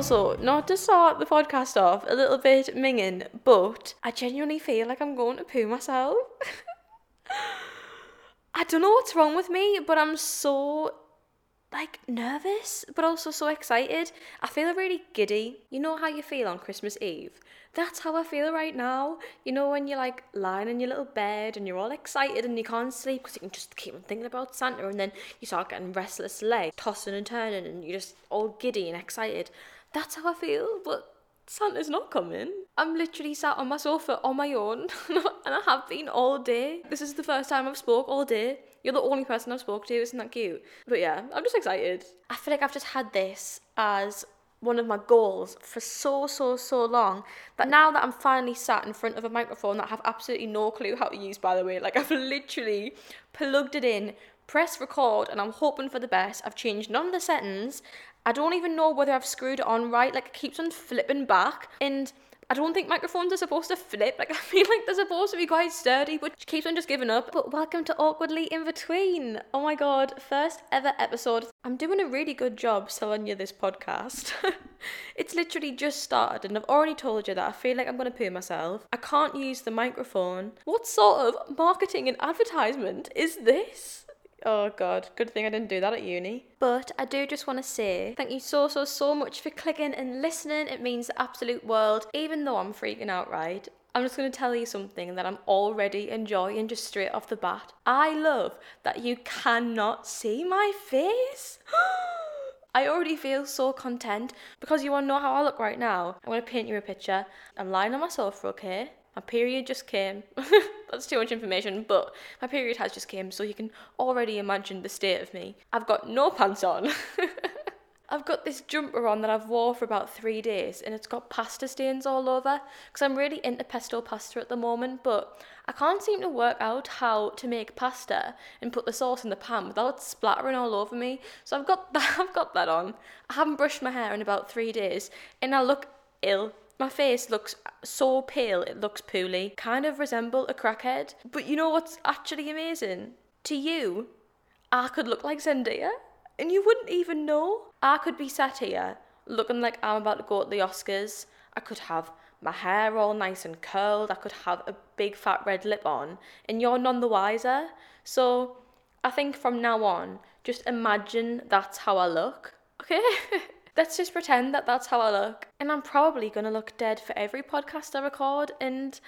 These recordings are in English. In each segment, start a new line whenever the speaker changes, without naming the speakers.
Also, not to start the podcast off a little bit minging, but I genuinely feel like I'm going to poo myself. I don't know what's wrong with me, but I'm so like nervous, but also so excited. I feel really giddy. You know how you feel on Christmas Eve? That's how I feel right now. You know, when you're like lying in your little bed and you're all excited and you can't sleep because you can just keep on thinking about Santa, and then you start getting restless legs, tossing and turning, and you're just all giddy and excited. That's how I feel, but Santa's not coming. I'm literally sat on my sofa on my own, and I have been all day. This is the first time I've spoke all day. You're the only person I've spoke to, isn't that cute? But yeah, I'm just excited. I feel like I've just had this as one of my goals for so, so, so long that now that I'm finally sat in front of a microphone that I have absolutely no clue how to use, by the way, like I've literally plugged it in, press record, and I'm hoping for the best. I've changed none of the settings. I don't even know whether I've screwed it on right, like it keeps on flipping back. And I don't think microphones are supposed to flip. Like I feel like they're supposed to be quite sturdy, but she keeps on just giving up. But welcome to Awkwardly in Between. Oh my god, first ever episode. I'm doing a really good job selling you this podcast. it's literally just started and I've already told you that I feel like I'm gonna poo myself. I can't use the microphone. What sort of marketing and advertisement is this? Oh god, good thing I didn't do that at uni. But I do just want to say thank you so so so much for clicking and listening. It means the absolute world. Even though I'm freaking out, right? I'm just going to tell you something that I'm already enjoying just straight off the bat. I love that you cannot see my face. I already feel so content because you want to know how I look right now. I'm going to paint you a picture. I'm lying on my sofa, okay? My period just came. That's too much information, but my period has just came, so you can already imagine the state of me. I've got no pants on. I've got this jumper on that I've wore for about three days and it's got pasta stains all over because I'm really into pesto pasta at the moment but I can't seem to work out how to make pasta and put the sauce in the pan without splattering all over me so I've got that I've got that on I haven't brushed my hair in about three days and I look ill my face looks so pale, it looks poorly. Kind of resemble a crackhead. But you know what's actually amazing? To you, I could look like Zendaya, and you wouldn't even know. I could be sat here looking like I'm about to go to the Oscars. I could have my hair all nice and curled. I could have a big fat red lip on, and you're none the wiser. So I think from now on, just imagine that's how I look. Okay? let's just pretend that that's how I look. And I'm probably going to look dead for every podcast I record, and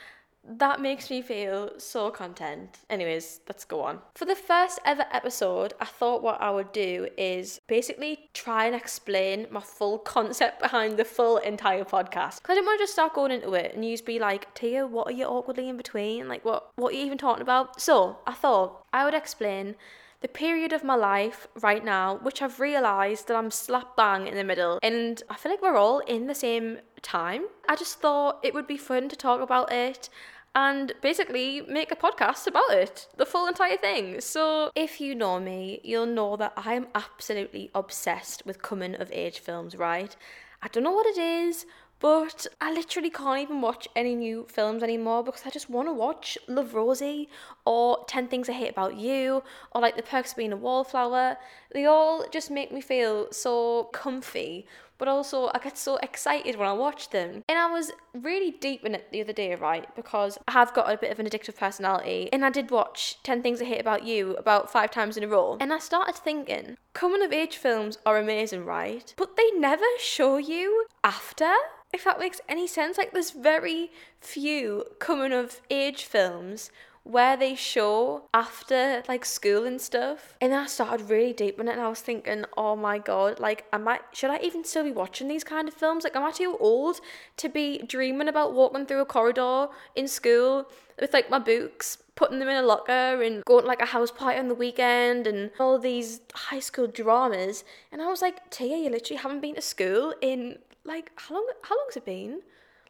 that makes me feel so content. Anyways, let's go on. For the first ever episode, I thought what I would do is basically try and explain my full concept behind the full entire podcast. Because I didn't want to just start going into it and you just be like, Tia, what are you awkwardly in between? Like, what, what are you even talking about? So I thought I would explain the period of my life right now, which I've realised that I'm slap bang in the middle, and I feel like we're all in the same time. I just thought it would be fun to talk about it and basically make a podcast about it, the full entire thing. So, if you know me, you'll know that I am absolutely obsessed with coming of age films, right? I don't know what it is, but I literally can't even watch any new films anymore because I just want to watch Love Rosie or 10 Things I Hate About You or like The Perks of Being a Wallflower. They all just make me feel so comfy, but also I get so excited when I watch them. And I was really deep in it the other day, right? Because I have got a bit of an addictive personality and I did watch 10 Things I Hate About You about five times in a row. And I started thinking, coming of age films are amazing, right? But they never show you after if that makes any sense. Like, there's very few coming of age films where they show after like school and stuff. And I started really deep in it and I was thinking, oh my god, like am I should I even still be watching these kind of films? Like am I too old to be dreaming about walking through a corridor in school with like my books, putting them in a locker and going to like a house party on the weekend and all these high school dramas. And I was like, Tia, you literally haven't been to school in like how long how long's it been?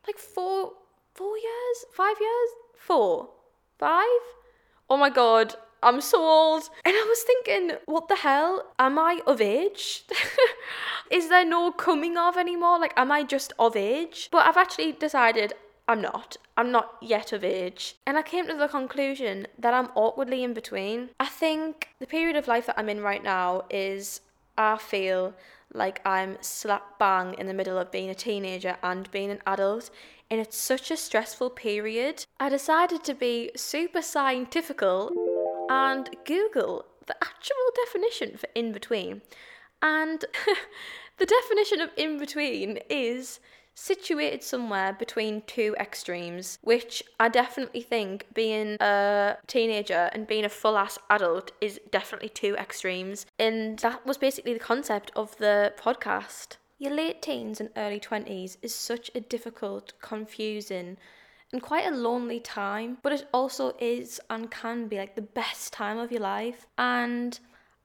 Like four four years? Five years? Four? Five? Oh my god, I'm so old. And I was thinking, what the hell? Am I of age? Is there no coming of anymore? Like, am I just of age? But I've actually decided I'm not. I'm not yet of age. And I came to the conclusion that I'm awkwardly in between. I think the period of life that I'm in right now is I feel like I'm slap bang in the middle of being a teenager and being an adult, and it's such a stressful period. I decided to be super scientifical and Google the actual definition for in between. And the definition of in between is situated somewhere between two extremes, which I definitely think being a teenager and being a full ass adult is definitely two extremes. And that was basically the concept of the podcast. Your late teens and early 20s is such a difficult, confusing, and quite a lonely time, but it also is and can be like the best time of your life. And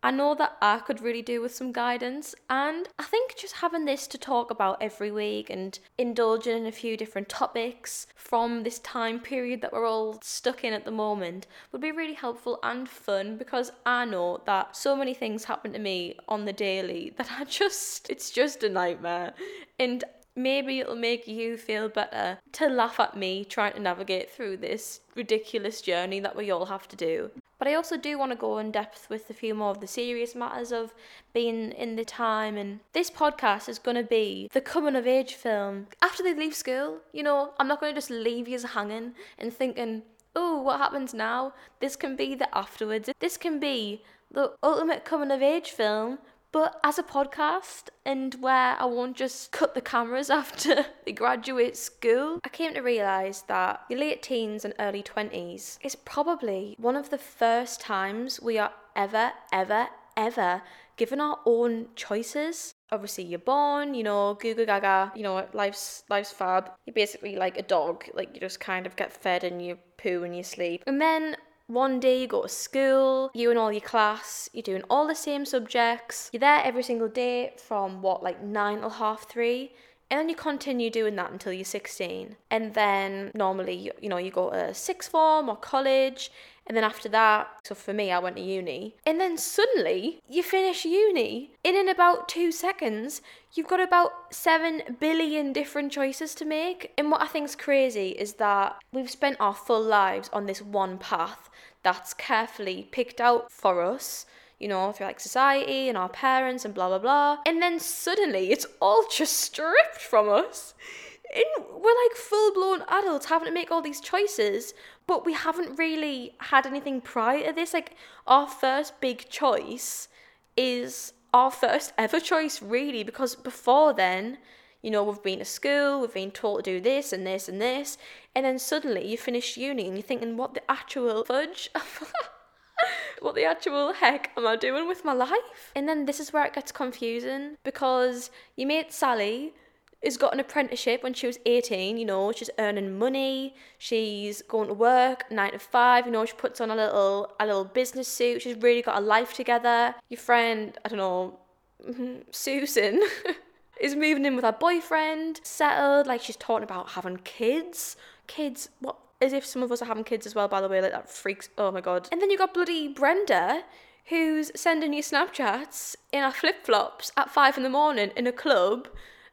I know that I could really do with some guidance, and I think just having this to talk about every week and indulging in a few different topics from this time period that we're all stuck in at the moment would be really helpful and fun because I know that so many things happen to me on the daily that I just, it's just a nightmare. And maybe it'll make you feel better to laugh at me trying to navigate through this ridiculous journey that we all have to do. But I also do want to go in depth with a few more of the serious matters of being in the time. And this podcast is going to be the coming of age film. After they leave school, you know, I'm not going to just leave you hanging and thinking, oh, what happens now? This can be the afterwards. This can be the ultimate coming of age film but as a podcast and where I won't just cut the cameras after they graduate school, I came to realise that your late teens and early 20s is probably one of the first times we are ever, ever, ever given our own choices. Obviously, you're born, you know, Google Gaga, you know, life's life's fab. You're basically like a dog, like you just kind of get fed and you poo and you sleep. And then one day you go to school, you and all your class, you're doing all the same subjects. You're there every single day from what, like nine till half three. And then you continue doing that until you're 16. And then normally, you, you know, you go to sixth form or college. And then after that, so for me, I went to uni. And then suddenly, you finish uni. And in about two seconds, you've got about 7 billion different choices to make. And what I think is crazy is that we've spent our full lives on this one path that's carefully picked out for us you know, through like society and our parents and blah blah blah. And then suddenly it's all just stripped from us. And we're like full blown adults having to make all these choices, but we haven't really had anything prior to this. Like, our first big choice is our first ever choice, really, because before then, you know, we've been to school, we've been taught to do this and this and this, and then suddenly you finish uni and you're thinking, what the actual fudge? what the actual heck am I doing with my life? And then this is where it gets confusing because you meet Sally has got an apprenticeship when she was 18, you know, she's earning money, she's going to work 9 to 5, you know, she puts on a little a little business suit, she's really got a life together. Your friend, I don't know, Susan is moving in with her boyfriend, settled, like she's talking about having kids. Kids, what? As if some of us are having kids as well, by the way, like that freaks. Oh my god. And then you got bloody Brenda, who's sending you Snapchats in her flip flops at five in the morning in a club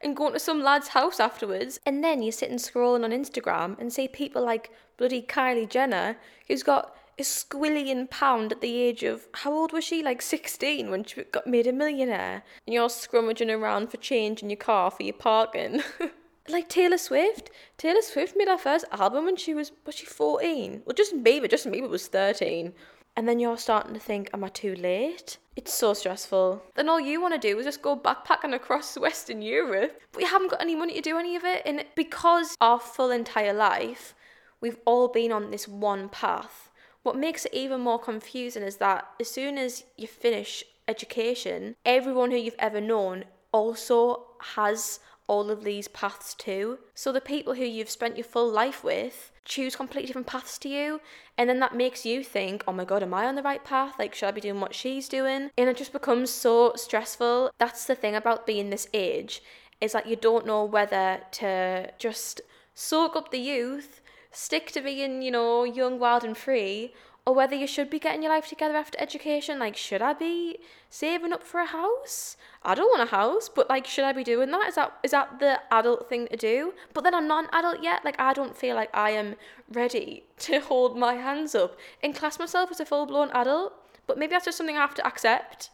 and going to some lad's house afterwards. And then you're sitting scrolling on Instagram and see people like bloody Kylie Jenner, who's got a squillion pound at the age of how old was she? Like 16 when she got made a millionaire. And you're scrummaging around for change in your car for your parking. like Taylor Swift. Taylor Swift made her first album when she was was she 14? Well Justin Bieber, Justin Bieber was 13. And then you're starting to think, am I too late? It's so stressful. Then all you want to do is just go backpacking across Western Europe. But you haven't got any money to do any of it. And because our full entire life, we've all been on this one path what makes it even more confusing is that as soon as you finish education, everyone who you've ever known also has all of these paths too. So the people who you've spent your full life with choose completely different paths to you, and then that makes you think, oh my god, am I on the right path? Like, should I be doing what she's doing? And it just becomes so stressful. That's the thing about being this age, is that you don't know whether to just soak up the youth stick to being, you know, young, wild, and free, or whether you should be getting your life together after education. Like, should I be saving up for a house? I don't want a house, but like, should I be doing that? Is that is that the adult thing to do? But then I'm not an adult yet. Like, I don't feel like I am ready to hold my hands up and class myself as a full blown adult. But maybe that's just something I have to accept.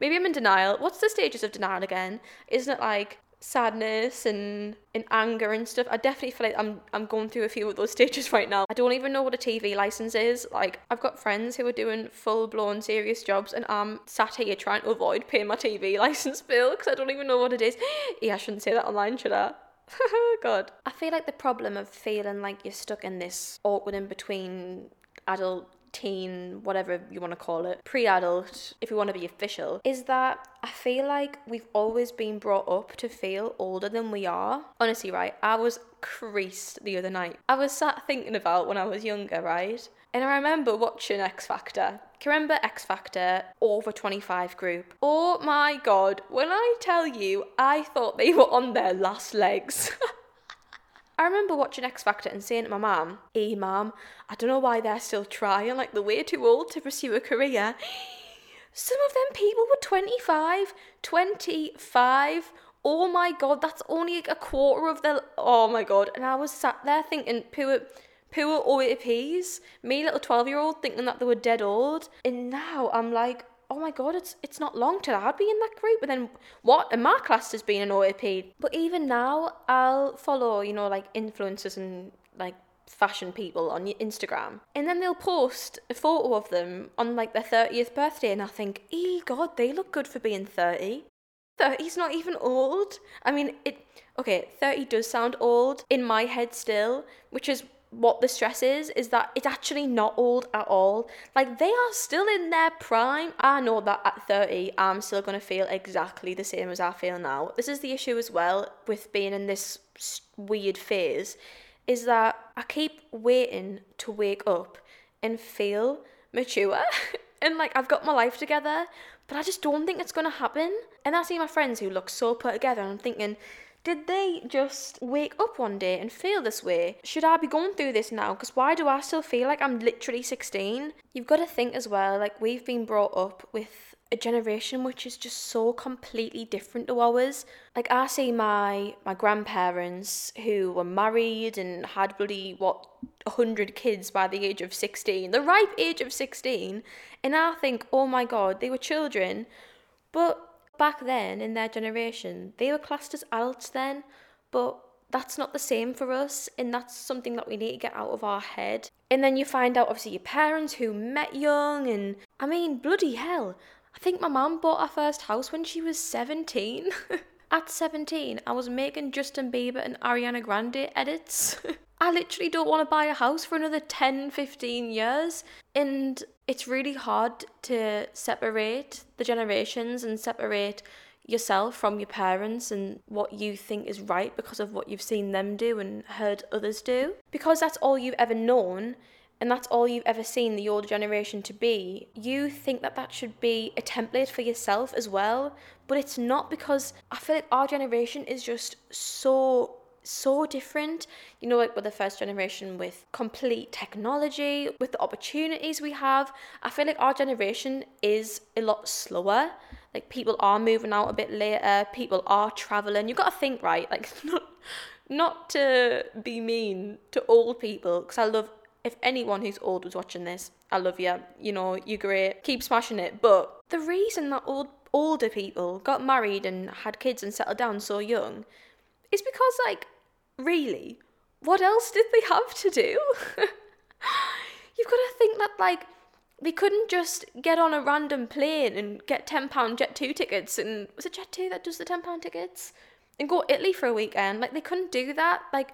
Maybe I'm in denial. What's the stages of denial again? Isn't it like sadness and, and anger and stuff. I definitely feel like I'm I'm going through a few of those stages right now. I don't even know what a TV license is. Like I've got friends who are doing full blown serious jobs and I'm sat here trying to avoid paying my TV license bill because I don't even know what it is. yeah, I shouldn't say that online, should I? God. I feel like the problem of feeling like you're stuck in this awkward in between adult teen, whatever you want to call it, pre adult, if you want to be official, is that I feel like we've always been brought up to feel older than we are. Honestly, right? I was creased the other night. I was sat thinking about when I was younger, right? And I remember watching X Factor. Can remember X Factor over 25 group? Oh my god, when I tell you, I thought they were on their last legs. I remember watching X Factor and saying to my mum, Hey mum, I don't know why they're still trying, like they're way too old to pursue a career. Some of them people were 25, 25. Oh my god, that's only a quarter of the. Oh my god. And I was sat there thinking, poor, poor OAPs, me little 12 year old thinking that they were dead old. And now I'm like, oh my god, it's it's not long till I'd be in that group. But then what? And my class has been an OAP. But even now, I'll follow, you know, like influencers and like fashion people on Instagram, and then they'll post a photo of them on like their thirtieth birthday, and I think, e god, they look good for being thirty. 30's not even old. I mean, it. Okay, 30 does sound old in my head still, which is what the stress is is that it's actually not old at all. Like they are still in their prime. I know that at 30 I'm still going to feel exactly the same as I feel now. This is the issue as well with being in this weird phase is that I keep waiting to wake up and feel mature and like I've got my life together, but I just don't think it's going to happen. And I see my friends who look so put together and I'm thinking did they just wake up one day and feel this way? Should I be going through this now? Because why do I still feel like I'm literally 16? You've got to think as well, like, we've been brought up with a generation which is just so completely different to ours. Like I see my my grandparents who were married and had bloody what hundred kids by the age of sixteen, the ripe age of sixteen, and I think, oh my god, they were children, but back then in their generation, they were classed as adults then, but that's not the same for us, and that's something that we need to get out of our head. And then you find out, obviously, your parents who met young, and I mean, bloody hell. I think my mum bought her first house when she was 17. At 17, I was making Justin Bieber and Ariana Grande edits. I literally don't want to buy a house for another 10, 15 years. And it's really hard to separate the generations and separate yourself from your parents and what you think is right because of what you've seen them do and heard others do. Because that's all you've ever known and that's all you've ever seen the older generation to be, you think that that should be a template for yourself as well. But it's not because I feel like our generation is just so so different. You know, like with the first generation with complete technology, with the opportunities we have. I feel like our generation is a lot slower. Like people are moving out a bit later, people are traveling. You've got to think right, like not not to be mean to old people because I love if anyone who's old was watching this, I love you. You know, you're great. Keep smashing it. But the reason that old older people got married and had kids and settled down so young is because like really, what else did they have to do? You've got to think that, like, they couldn't just get on a random plane and get £10 Jet2 tickets. And was it Jet2 that does the £10 tickets? And go to Italy for a weekend. Like, they couldn't do that. Like,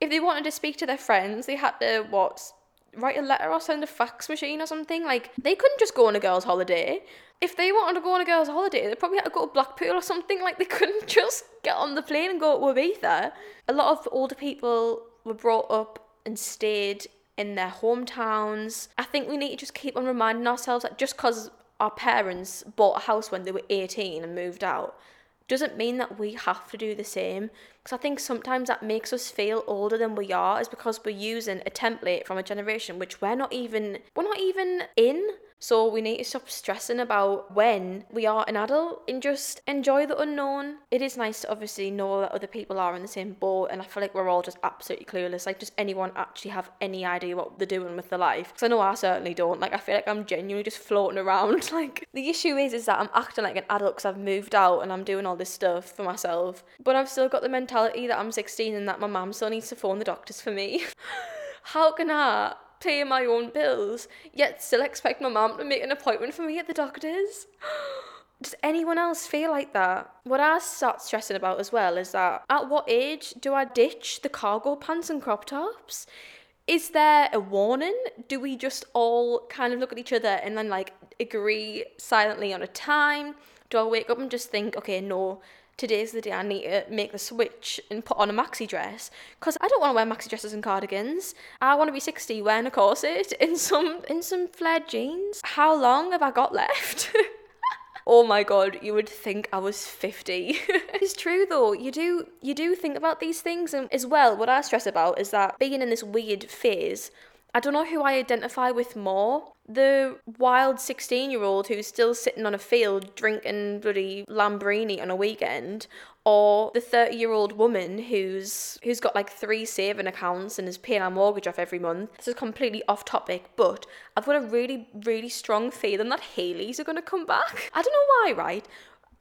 if they wanted to speak to their friends, they had to, what, write a letter or send a fax machine or something. Like, they couldn't just go on a girl's holiday if they wanted to go on a girl's holiday, they probably had to go to Blackpool or something. Like they couldn't just get on the plane and go to Ibiza. A lot of older people were brought up and stayed in their hometowns. I think we need to just keep on reminding ourselves that just because our parents bought a house when they were 18 and moved out doesn't mean that we have to do the same. Because I think sometimes that makes us feel older than we are, is because we're using a template from a generation which we're not even we're not even in. So we need to stop stressing about when we are an adult and just enjoy the unknown. It is nice to obviously know that other people are in the same boat, and I feel like we're all just absolutely clueless. Like, does anyone actually have any idea what they're doing with their life? Because I know I certainly don't. Like, I feel like I'm genuinely just floating around. Like, the issue is, is that I'm acting like an adult because I've moved out and I'm doing all this stuff for myself, but I've still got the mentality that I'm 16 and that my mum still needs to phone the doctors for me. How can I pay my own bills, yet still expect my mum to make an appointment for me at the doctor's? Does anyone else feel like that? What I start stressing about as well is that at what age do I ditch the cargo pants and crop tops? Is there a warning? Do we just all kind of look at each other and then like agree silently on a time? Do I wake up and just think, okay, no, today's the day I need to make the switch and put on a maxi dress because I don't want to wear maxi dresses and cardigans. I want to be 60 wearing a corset in some in some flared jeans. How long have I got left? oh my god you would think i was 50 it's true though you do you do think about these things and as well what i stress about is that being in this weird phase I don't know who I identify with more. The wild 16 year old who's still sitting on a field drinking bloody Lambrini on a weekend, or the 30 year old woman who's who's got like three saving accounts and is paying her mortgage off every month. This is completely off topic, but I've got a really, really strong feeling that Heelys are going to come back. I don't know why, right?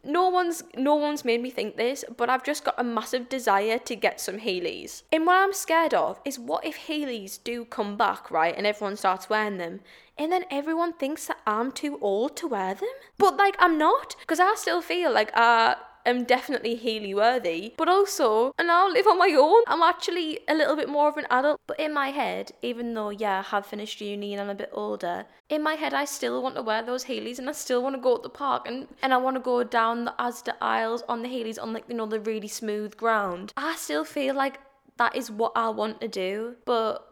No one's no one's made me think this, but I've just got a massive desire to get some Heelys. And what I'm scared of is what if Heelys do come back, right, and everyone starts wearing them, and then everyone thinks that I'm too old to wear them? But like I'm not, because I still feel like uh am definitely Heely worthy, but also, and I'll live on my own. I'm actually a little bit more of an adult, but in my head, even though, yeah, I have finished uni and I'm a bit older, in my head, I still want to wear those Heelys and I still want to go to the park and, and I want to go down the Asda aisles on the Heelys on, like, you know, the really smooth ground. I still feel like that is what I want to do, but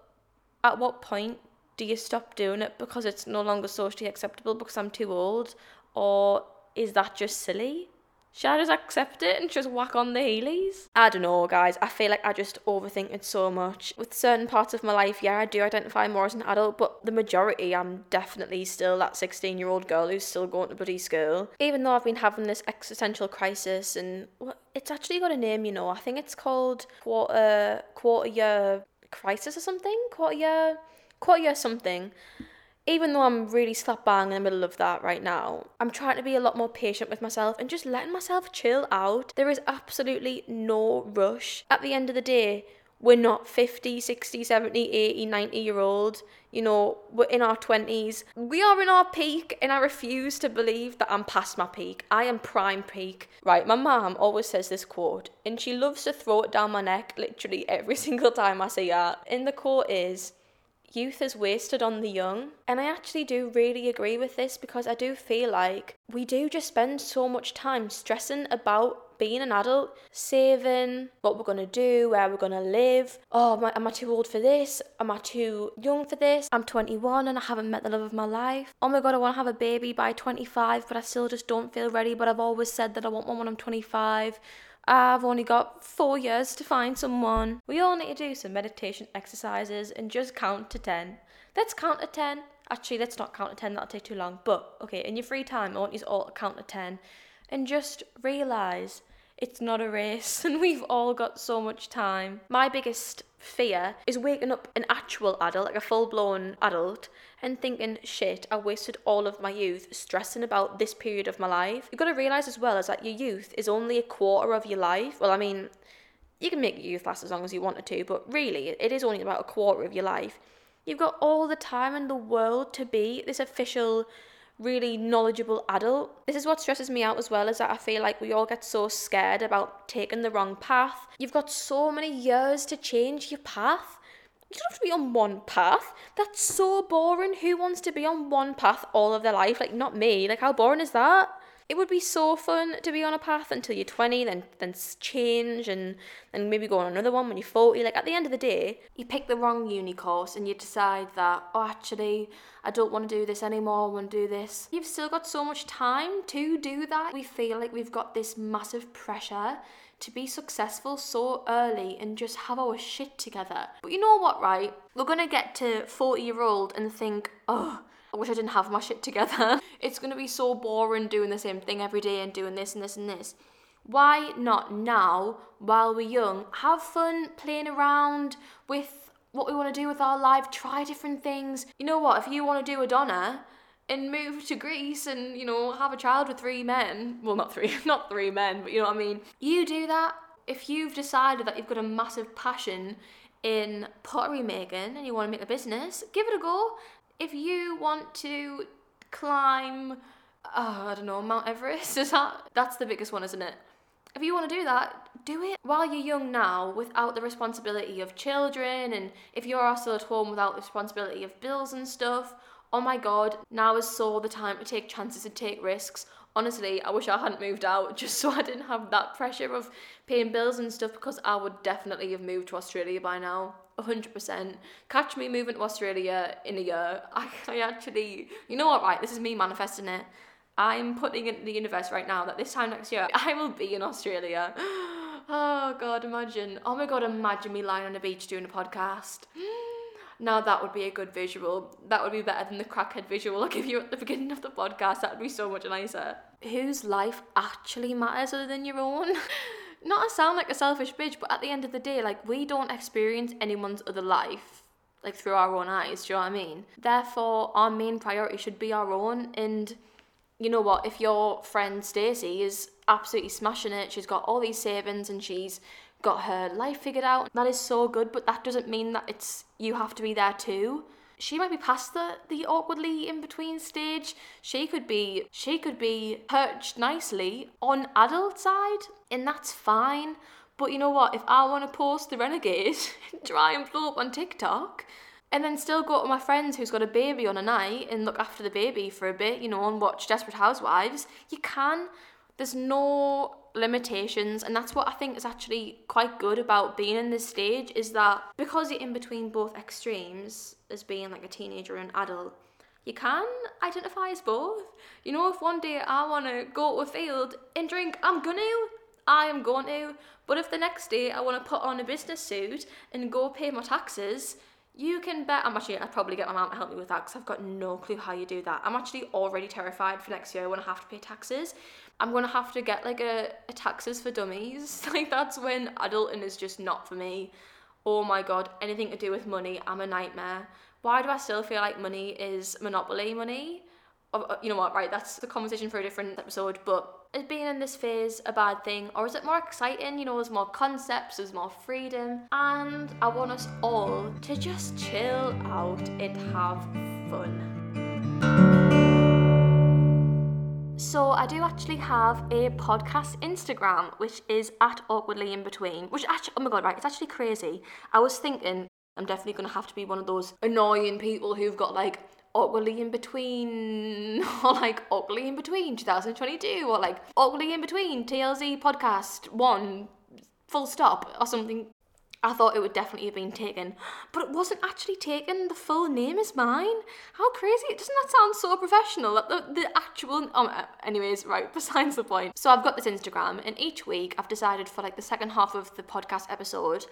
at what point do you stop doing it because it's no longer socially acceptable because I'm too old? Or is that just silly? Should I just accept it and just whack on the Heelys? I don't know, guys. I feel like I just overthink it so much. With certain parts of my life, yeah, I do identify more as an adult, but the majority, I'm definitely still that 16 year old girl who's still going to bloody school. Even though I've been having this existential crisis, and well, it's actually got a name, you know. I think it's called quarter, quarter year crisis or something? Quarter year, quarter year something even though I'm really slap bang in the middle of that right now, I'm trying to be a lot more patient with myself and just letting myself chill out. There is absolutely no rush. At the end of the day, we're not 50, 60, 70, 80, 90 year old. You know, we're in our 20s. We are in our peak, and I refuse to believe that I'm past my peak. I am prime peak. Right, my mum always says this quote, and she loves to throw it down my neck literally every single time I see her. And the quote is, youth is wasted on the young. And I actually do really agree with this because I do feel like we do just spend so much time stressing about being an adult, saving what we're going to do, where we're going to live. Oh, am I, am I too old for this? Am I too young for this? I'm 21 and I haven't met the love of my life. Oh my god, I want to have a baby by 25, but I still just don't feel ready. But I've always said that I want one when I'm 25. I've only got four years to find someone. We all need to do some meditation exercises and just count to 10. Let's count to 10. Actually, let's not count to 10, that'll take too long. But, okay, in your free time, I want you all to count to 10 and just realise it's not a race and we've all got so much time. My biggest fear is waking up an actual adult, like a full blown adult, and thinking, shit, I wasted all of my youth stressing about this period of my life. You've got to realise as well is that your youth is only a quarter of your life. Well, I mean, you can make your youth last as long as you wanted to, but really, it is only about a quarter of your life. You've got all the time in the world to be this official really knowledgeable adult. This is what stresses me out as well, is that I feel like we all get so scared about taking the wrong path. You've got so many years to change your path. You don't have to be on one path. That's so boring. Who wants to be on one path all of their life? Like, not me. Like, how boring is that? it would be so fun to be on a path until you're 20 then then change and then maybe go on another one when you're 40 like at the end of the day you pick the wrong uni course and you decide that oh actually I don't want to do this anymore I want to do this you've still got so much time to do that we feel like we've got this massive pressure to be successful so early and just have our shit together but you know what right we're gonna get to 40 year old and think oh I wish I didn't have my shit together. it's gonna be so boring doing the same thing every day and doing this and this and this. Why not now, while we're young, have fun playing around with what we want to do with our life, try different things. You know what? If you want to do a Donna, and move to Greece and, you know, have a child with three men. Well, not three, not three men, but you know what I mean. You do that. If you've decided that you've got a massive passion in pottery making and you want to make a business, give it a go. If you want to climb, oh, I don't know, Mount Everest, is that that's the biggest one, isn't it? If you want to do that, do it while you're young now without the responsibility of children and if you're also at home without the responsibility of bills and stuff oh my god, now is so the time to take chances and take risks. Honestly, I wish I hadn't moved out just so I didn't have that pressure of paying bills and stuff because I would definitely have moved to Australia by now. 100%. Catch me moving to Australia in a year. I, I actually, you know what, right? This is me manifesting it. I'm putting it in the universe right now that this time next year I will be in Australia. Oh god, imagine. Oh my god, imagine me lying on a beach doing a podcast. Now that would be a good visual. That would be better than the crackhead visual I give you at the beginning of the podcast. That would be so much nicer. Whose life actually matters other than your own? Not to sound like a selfish bitch, but at the end of the day, like we don't experience anyone's other life like through our own eyes, do you know what I mean? Therefore, our main priority should be our own and you know what, if your friend Stacey is absolutely smashing it, she's got all these savings and she's got her life figured out. That is so good, but that doesn't mean that it's you have to be there too. She might be past the, the awkwardly in between stage. She could be she could be perched nicely on adult side, and that's fine. But you know what? If I want to post the renegade, try and blow up on TikTok, and then still go to my friends who's got a baby on a night and look after the baby for a bit, you know, and watch Desperate Housewives, you can. There's no limitations and that's what I think is actually quite good about being in this stage is that because you're in between both extremes as being like a teenager and adult you can identify as both you know if one day I want to go to a field and drink I'm gonna I am going to but if the next day I want to put on a business suit and go pay my taxes you can bet I'm actually I'd probably get my mum to help me with that because I've got no clue how you do that. I'm actually already terrified for next year when I have to pay taxes. I'm gonna have to get like a, a taxes for dummies. like that's when adulting is just not for me. Oh my god, anything to do with money, I'm a nightmare. Why do I still feel like money is monopoly money? Uh, you know what, right? That's the conversation for a different episode, but is being in this phase a bad thing or is it more exciting? You know, there's more concepts, there's more freedom, and I want us all to just chill out and have fun. So I do actually have a podcast Instagram, which is at awkwardly in between. Which actually, oh my god, right? It's actually crazy. I was thinking I'm definitely gonna have to be one of those annoying people who've got like awkwardly in between or like awkwardly in between 2022 or like awkwardly in between TLZ podcast one full stop or something. I thought it would definitely have been taken, but it wasn't actually taken. The full name is mine. How crazy! Doesn't that sound so professional? The, the actual. Um, anyways, right. Besides the point. So I've got this Instagram, and each week I've decided for like the second half of the podcast episode,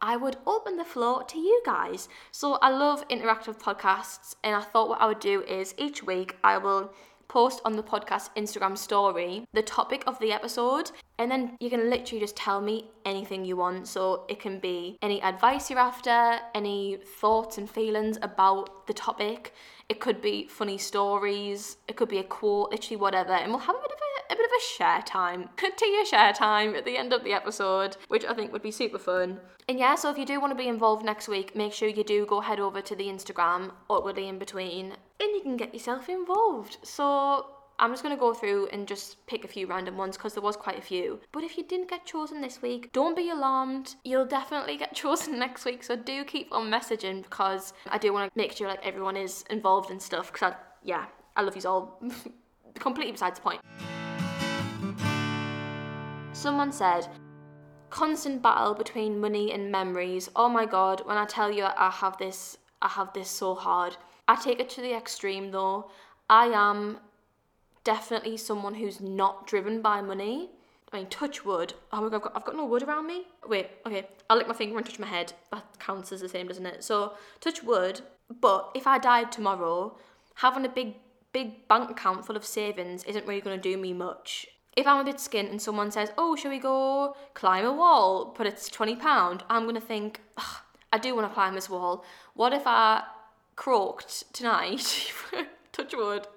I would open the floor to you guys. So I love interactive podcasts, and I thought what I would do is each week I will post on the podcast Instagram story the topic of the episode, and then you can literally just tell me anything you want. So it can be any advice you're after, any thoughts and feelings about the topic. It could be funny stories, it could be a quote, literally whatever, and we'll have a bit of a a bit of a share time, tea share time at the end of the episode, which I think would be super fun. And yeah, so if you do want to be involved next week, make sure you do go head over to the Instagram, awkwardly in between, and you can get yourself involved. So I'm just going to go through and just pick a few random ones because there was quite a few. But if you didn't get chosen this week, don't be alarmed. You'll definitely get chosen next week. So do keep on messaging because I do want to make sure like everyone is involved and stuff. Because I, yeah, I love you all. Completely besides the point. Someone said, constant battle between money and memories. Oh my god, when I tell you I have this I have this so hard. I take it to the extreme though. I am definitely someone who's not driven by money. I mean, touch wood. Oh my god, I've got, I've got no wood around me. Wait, okay. I'll lick my finger and touch my head. That counts as the same, doesn't it? So, touch wood. But if I died tomorrow, having a big, big bank account full of savings isn't really going to do me much. If I'm a bit skint and someone says, oh, shall we go climb a wall, but it's £20, I'm going to think, I do want to climb this wall. What if I croaked tonight? Touch wood.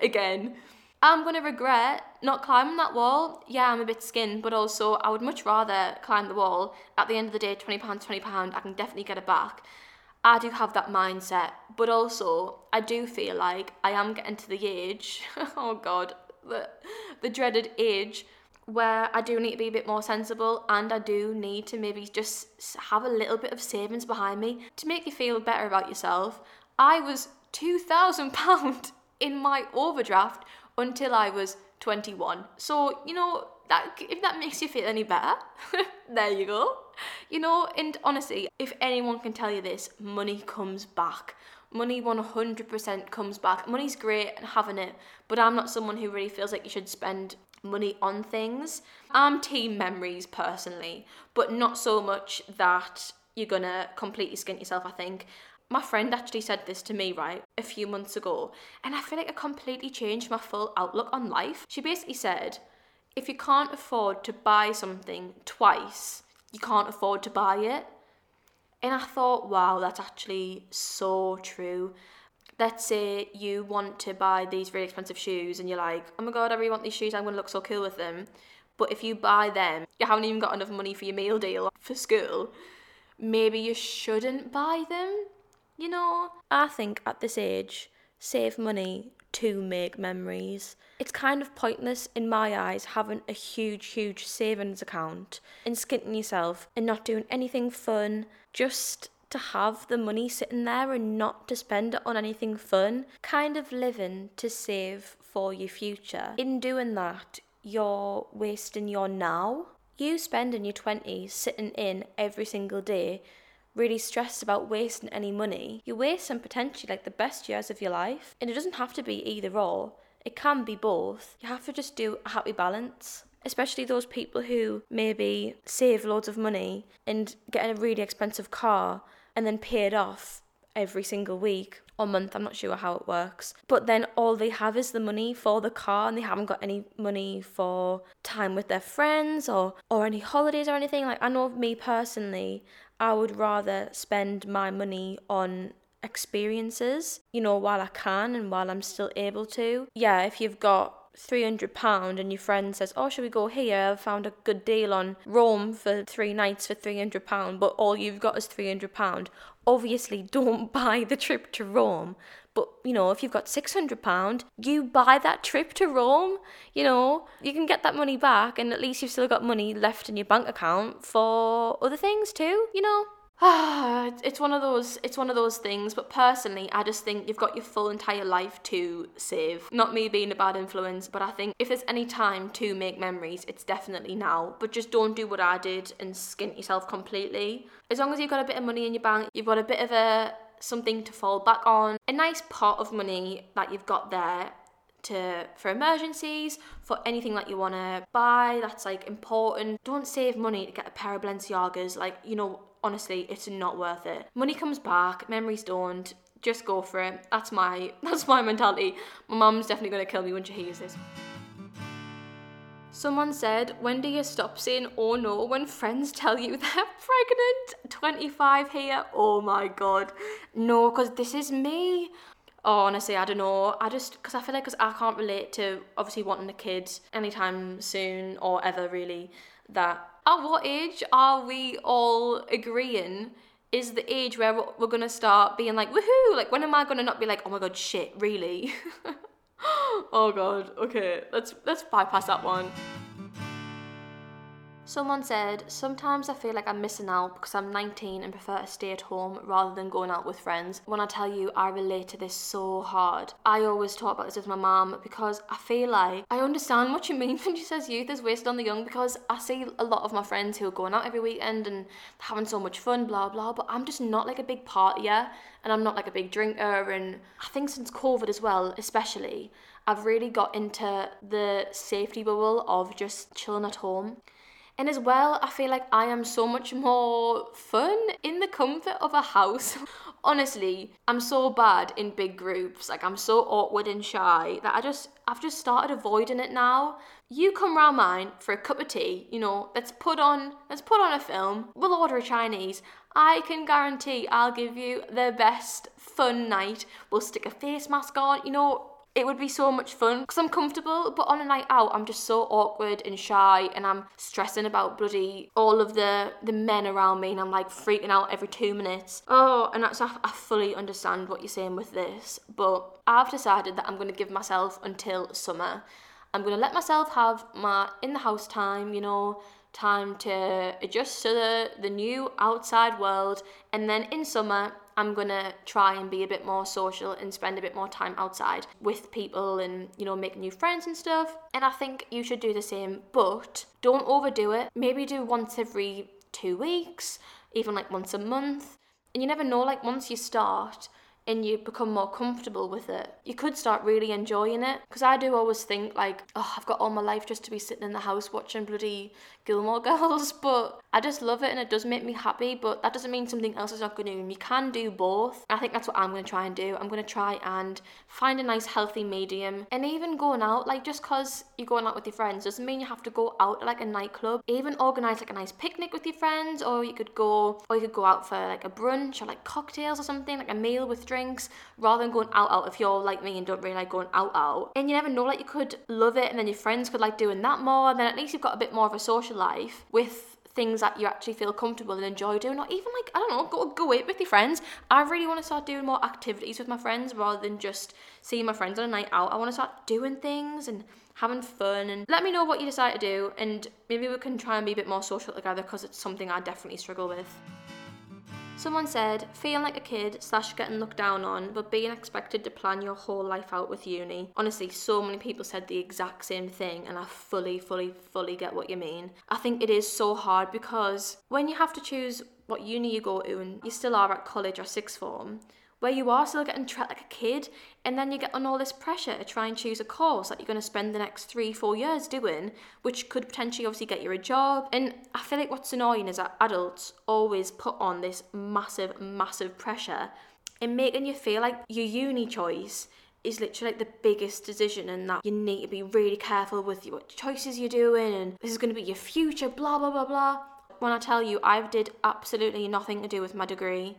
Again. I'm going to regret not climbing that wall. Yeah, I'm a bit skinned, but also I would much rather climb the wall. At the end of the day, £20, £20, I can definitely get it back. I do have that mindset, but also I do feel like I am getting to the age, oh God, the, the dreaded age where I do need to be a bit more sensible and I do need to maybe just have a little bit of savings behind me to make you feel better about yourself. I was £2,000 in my overdraft until I was 21. So, you know, that if that makes you feel any better, there you go. You know, and honestly, if anyone can tell you this, money comes back. Money 100% comes back. Money's great and having it, but I'm not someone who really feels like you should spend money on things. I'm team memories personally, but not so much that you're gonna completely skint yourself, I think my friend actually said this to me, right, a few months ago, and I feel like it completely changed my full outlook on life. She basically said, if you can't afford to buy something twice, you can't afford to buy it. And I thought, wow, that's actually so true. Let's say you want to buy these really expensive shoes and you're like, oh my god, I really want these shoes, I'm gonna look so cool with them. But if you buy them, you haven't even got enough money for your meal deal for school, maybe you shouldn't buy them you know, I think at this age, save money to make memories. It's kind of pointless in my eyes having a huge, huge savings account and skinting yourself and not doing anything fun just to have the money sitting there and not to spend it on anything fun. Kind of living to save for your future. In doing that, you're wasting your now. You spending your 20s sitting in every single day really stressed about wasting any money, you're wasting potentially like the best years of your life. And it doesn't have to be either or, it can be both. You have to just do a happy balance. Especially those people who maybe save loads of money and get a really expensive car and then pay it off every single week or month, I'm not sure how it works. But then all they have is the money for the car and they haven't got any money for time with their friends or or any holidays or anything. Like I know me personally, I would rather spend my money on experiences, you know, while I can and while I'm still able to. Yeah, if you've got £300 and your friend says, Oh, should we go here? I've found a good deal on Rome for three nights for £300, but all you've got is £300 obviously don't buy the trip to Rome. But, you know, if you've got £600, you buy that trip to Rome. You know, you can get that money back, and at least you've still got money left in your bank account for other things too, you know? Ah, it's one of those it's one of those things but personally i just think you've got your full entire life to save not me being a bad influence but i think if there's any time to make memories it's definitely now but just don't do what i did and skint yourself completely as long as you've got a bit of money in your bank you've got a bit of a something to fall back on a nice pot of money that you've got there to for emergencies, for anything that you want to buy that's like important. Don't save money to get a pair of Balenciagas. Like, you know, honestly, it's not worth it. Money comes back, memories don't. Just go for it. That's my that's my mentality. My mum's definitely gonna kill me when she hears this. Someone said, when do you stop saying oh no when friends tell you they're pregnant? 25 here. Oh my god. No, because this is me. Oh, honestly, I don't know. I just, because I feel like, because I can't relate to obviously wanting a kid anytime soon or ever really, that at what age are we all agreeing is the age where we're gonna start being like, woohoo! Like, when am I gonna not be like, oh my god, shit, really? oh god, okay, let's let's bypass that one. Someone said, Sometimes I feel like I'm missing out because I'm 19 and prefer to stay at home rather than going out with friends. When I tell you, I relate to this so hard. I always talk about this with my mom because I feel like I understand what you mean when she says youth is wasted on the young because I see a lot of my friends who are going out every weekend and having so much fun, blah, blah, but I'm just not like a big partier and I'm not like a big drinker. And I think since COVID as well, especially, I've really got into the safety bubble of just chilling at home. And as well, I feel like I am so much more fun in the comfort of a house. Honestly, I'm so bad in big groups. Like I'm so awkward and shy that I just I've just started avoiding it now. You come round mine for a cup of tea, you know, let's put on let's put on a film. We'll order a Chinese. I can guarantee I'll give you the best fun night. We'll stick a face mask on, you know, it would be so much fun because I'm comfortable, but on a night out, I'm just so awkward and shy, and I'm stressing about bloody all of the the men around me, and I'm like freaking out every two minutes. Oh, and that's I, fully understand what you're saying with this, but I've decided that I'm going to give myself until summer. I'm going to let myself have my in the house time, you know, time to adjust to the, the new outside world, and then in summer, I'm gonna try and be a bit more social and spend a bit more time outside with people and, you know, make new friends and stuff. And I think you should do the same, but don't overdo it. Maybe do once every two weeks, even like once a month. And you never know, like, once you start, and you become more comfortable with it, you could start really enjoying it. Because I do always think, like, oh, I've got all my life just to be sitting in the house watching bloody Gilmore Girls, but I just love it and it does make me happy, but that doesn't mean something else is not good. And you can do both. I think that's what I'm going to try and do. I'm going to try and find a nice healthy medium. And even going out, like, just because you're going out with your friends doesn't mean you have to go out like a nightclub. Even organize like a nice picnic with your friends, or you could go, or you could go out for like a brunch or like cocktails or something, like a meal with drinks drinks rather than going out out if you're like me and don't really like going out out. And you never know, like you could love it and then your friends could like doing that more. And then at least you've got a bit more of a social life with things that you actually feel comfortable and enjoy doing, or even like I don't know, go go out with your friends. I really want to start doing more activities with my friends rather than just seeing my friends on a night out. I want to start doing things and having fun and let me know what you decide to do and maybe we can try and be a bit more social together because it's something I definitely struggle with. Someone said, feeling like a kid slash getting looked down on, but being expected to plan your whole life out with uni. Honestly, so many people said the exact same thing, and I fully, fully, fully get what you mean. I think it is so hard because when you have to choose what uni you go to and you still are at college or sixth form, where you are still getting treated like a kid, and then you get on all this pressure to try and choose a course that you're going to spend the next three, four years doing, which could potentially obviously get you a job. And I feel like what's annoying is that adults always put on this massive, massive pressure. In making you feel like your uni choice is literally like the biggest decision and that you need to be really careful with what choices you're doing and this is going to be your future blah blah blah blah. When i tell you i did absolutely nothing to do with my degree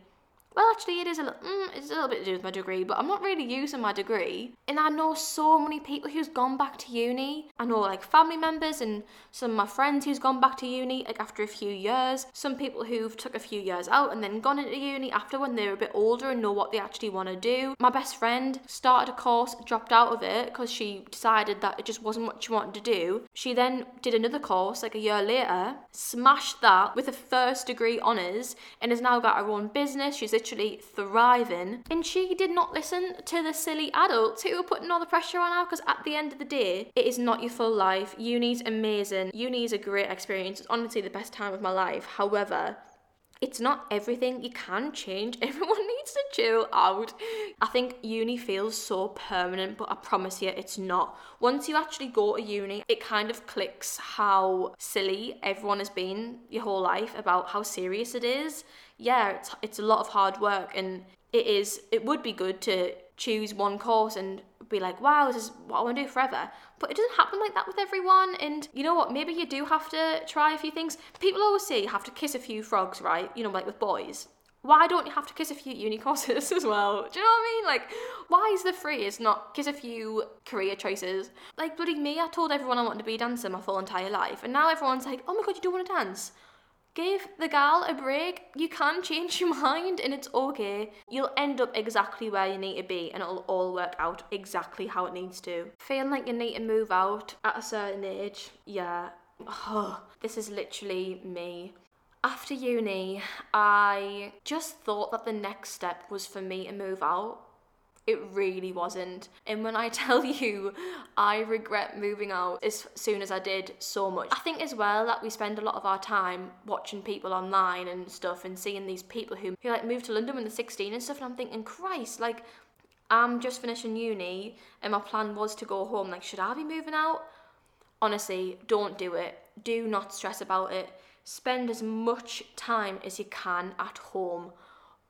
well, actually, it is a little, mm, it's a little bit to do with my degree, but I'm not really using my degree. And I know so many people who's gone back to uni. I know like family members and some of my friends who's gone back to uni like after a few years. Some people who've took a few years out and then gone into uni after when they're a bit older and know what they actually want to do. My best friend started a course, dropped out of it because she decided that it just wasn't what she wanted to do. She then did another course like a year later, smashed that with a first degree honours, and has now got her own business. She's literally thriving. And she did not listen to the silly adults who were putting all the pressure on her because at the end of the day, it is not your full life. Uni's amazing. Uni is a great experience. It's honestly the best time of my life. However, it's not everything you can change. Everyone needs to chill out. I think uni feels so permanent, but I promise you it's not. Once you actually go to uni, it kind of clicks how silly everyone has been your whole life about how serious it is. Yeah, it's, it's a lot of hard work and it is it would be good to choose one course and be like, wow, this is what I want to do forever. But it doesn't happen like that with everyone. And you know what? Maybe you do have to try a few things. People always say you have to kiss a few frogs, right? You know, like with boys. Why don't you have to kiss a few uni courses as well? Do you know what I mean? Like, why is the phrase not kiss a few career choices? Like, bloody me, I told everyone I wanted to be a dancer my full entire life. And now everyone's like, oh my god, you do want to dance? Give the gal a break. You can change your mind and it's okay. You'll end up exactly where you need to be and it'll all work out exactly how it needs to. Feeling like you need to move out at a certain age, yeah. Oh, this is literally me. After uni, I just thought that the next step was for me to move out it really wasn't. And when I tell you, I regret moving out as soon as I did so much. I think as well that we spend a lot of our time watching people online and stuff and seeing these people who, who like moved to London when they're 16 and stuff. And I'm thinking, Christ, like, I'm just finishing uni and my plan was to go home. Like, should I be moving out? Honestly, don't do it. Do not stress about it. Spend as much time as you can at home.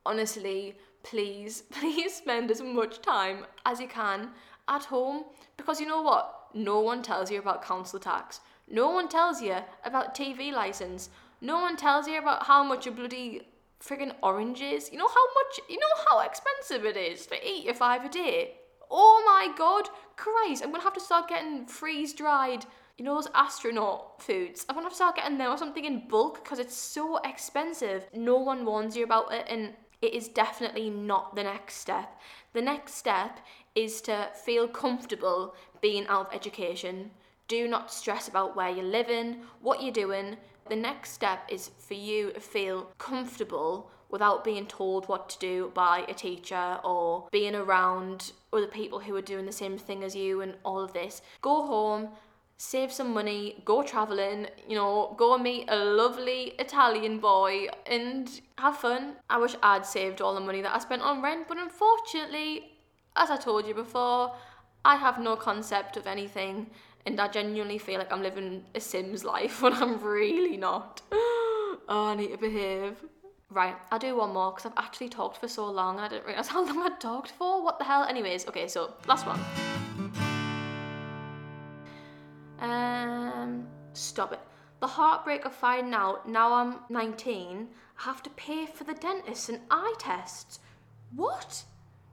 Honestly, please, please spend as much time as you can at home because you know what? No one tells you about council tax. No one tells you about TV license. No one tells you about how much a bloody friggin' orange is. You know how much, you know how expensive it is to eat your five a day? Oh my god, Christ, I'm gonna have to start getting freeze dried, you know, those astronaut foods. I'm gonna have to start getting them or something in bulk because it's so expensive. No one warns you about it, and it is definitely not the next step. The next step is to feel comfortable being out of education. Do not stress about where you're living, what you're doing. The next step is for you to feel comfortable without being told what to do by a teacher or being around other people who are doing the same thing as you and all of this. Go home, save some money, go traveling, you know, go and meet a lovely Italian boy and have fun. I wish I'd saved all the money that I spent on rent, but unfortunately, as I told you before, I have no concept of anything and I genuinely feel like I'm living a Sims life when I'm really not. oh, I need to behave. Right, I'll do one more because I've actually talked for so long and I didn't realise how long I'd talked for. What the hell? Anyways, okay, so last one. Um, stop it. The heartbreak of finding out now I'm 19, I have to pay for the dentist and eye tests. What?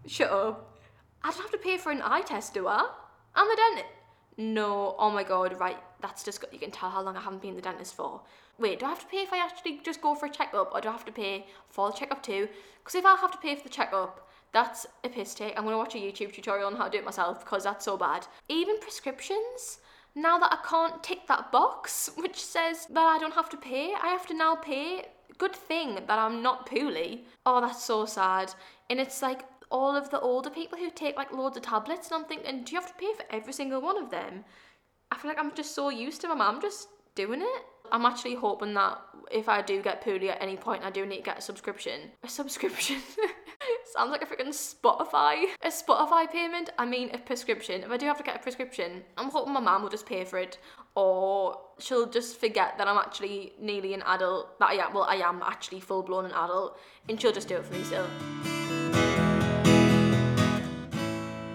Shut up. I don't have to pay for an eye test, do I? I'm the dentist. No, oh my god, right, that's just, you can tell how long I haven't been the dentist for. Wait, do I have to pay if I actually just go for a checkup or do I have to pay for the checkup too? Because if I have to pay for the checkup, that's a piss take. I'm going to watch a YouTube tutorial on how to do it myself because that's so bad. Even prescriptions, now that I can't tick that box which says that I don't have to pay, I have to now pay. Good thing that I'm not poorly. Oh, that's so sad. And it's like all of the older people who take like loads of tablets, and I'm thinking, do you have to pay for every single one of them? I feel like I'm just so used to my mum just doing it. I'm actually hoping that if I do get poorly at any point, I do need to get a subscription. A subscription? Sounds like a freaking Spotify. A Spotify payment? I mean, a prescription. If I do have to get a prescription, I'm hoping my mum will just pay for it, or she'll just forget that I'm actually nearly an adult. That I am. Well, I am actually full blown an adult, and she'll just do it for me still.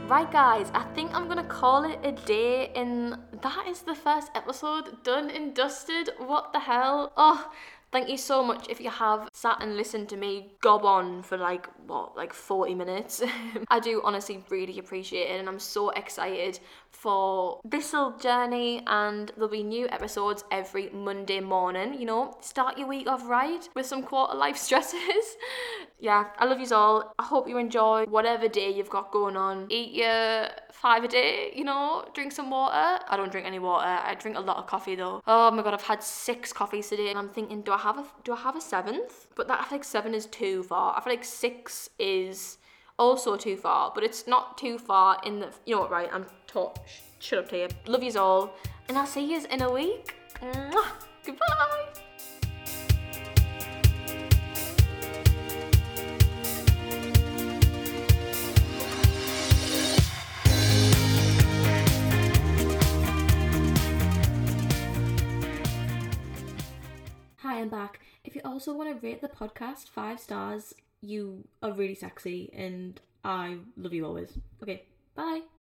Right, guys, I think I'm gonna call it a day, and that is the first episode done and dusted. What the hell? Oh, thank you so much if you have sat and listened to me gob on for like, what, like 40 minutes. I do honestly really appreciate it, and I'm so excited for this little journey, and there'll be new episodes every Monday morning. You know, start your week off right with some quarter life stresses. yeah, I love you all. I hope you enjoy whatever day you've got going on. Eat your five a day, you know, drink some water. I don't drink any water. I drink a lot of coffee though. Oh my god, I've had six coffees today, and I'm thinking, do I have a do I have a seventh? But that I feel like seven is too far. I feel like six is also too far, but it's not too far in the. You know what? Right, I'm taught. Shut up to you. Love yous all, and I'll see yous in a week. Mwah. Goodbye. Hi, I'm back. If you also want to rate the podcast five stars, you are really sexy and I love you always. Okay, bye.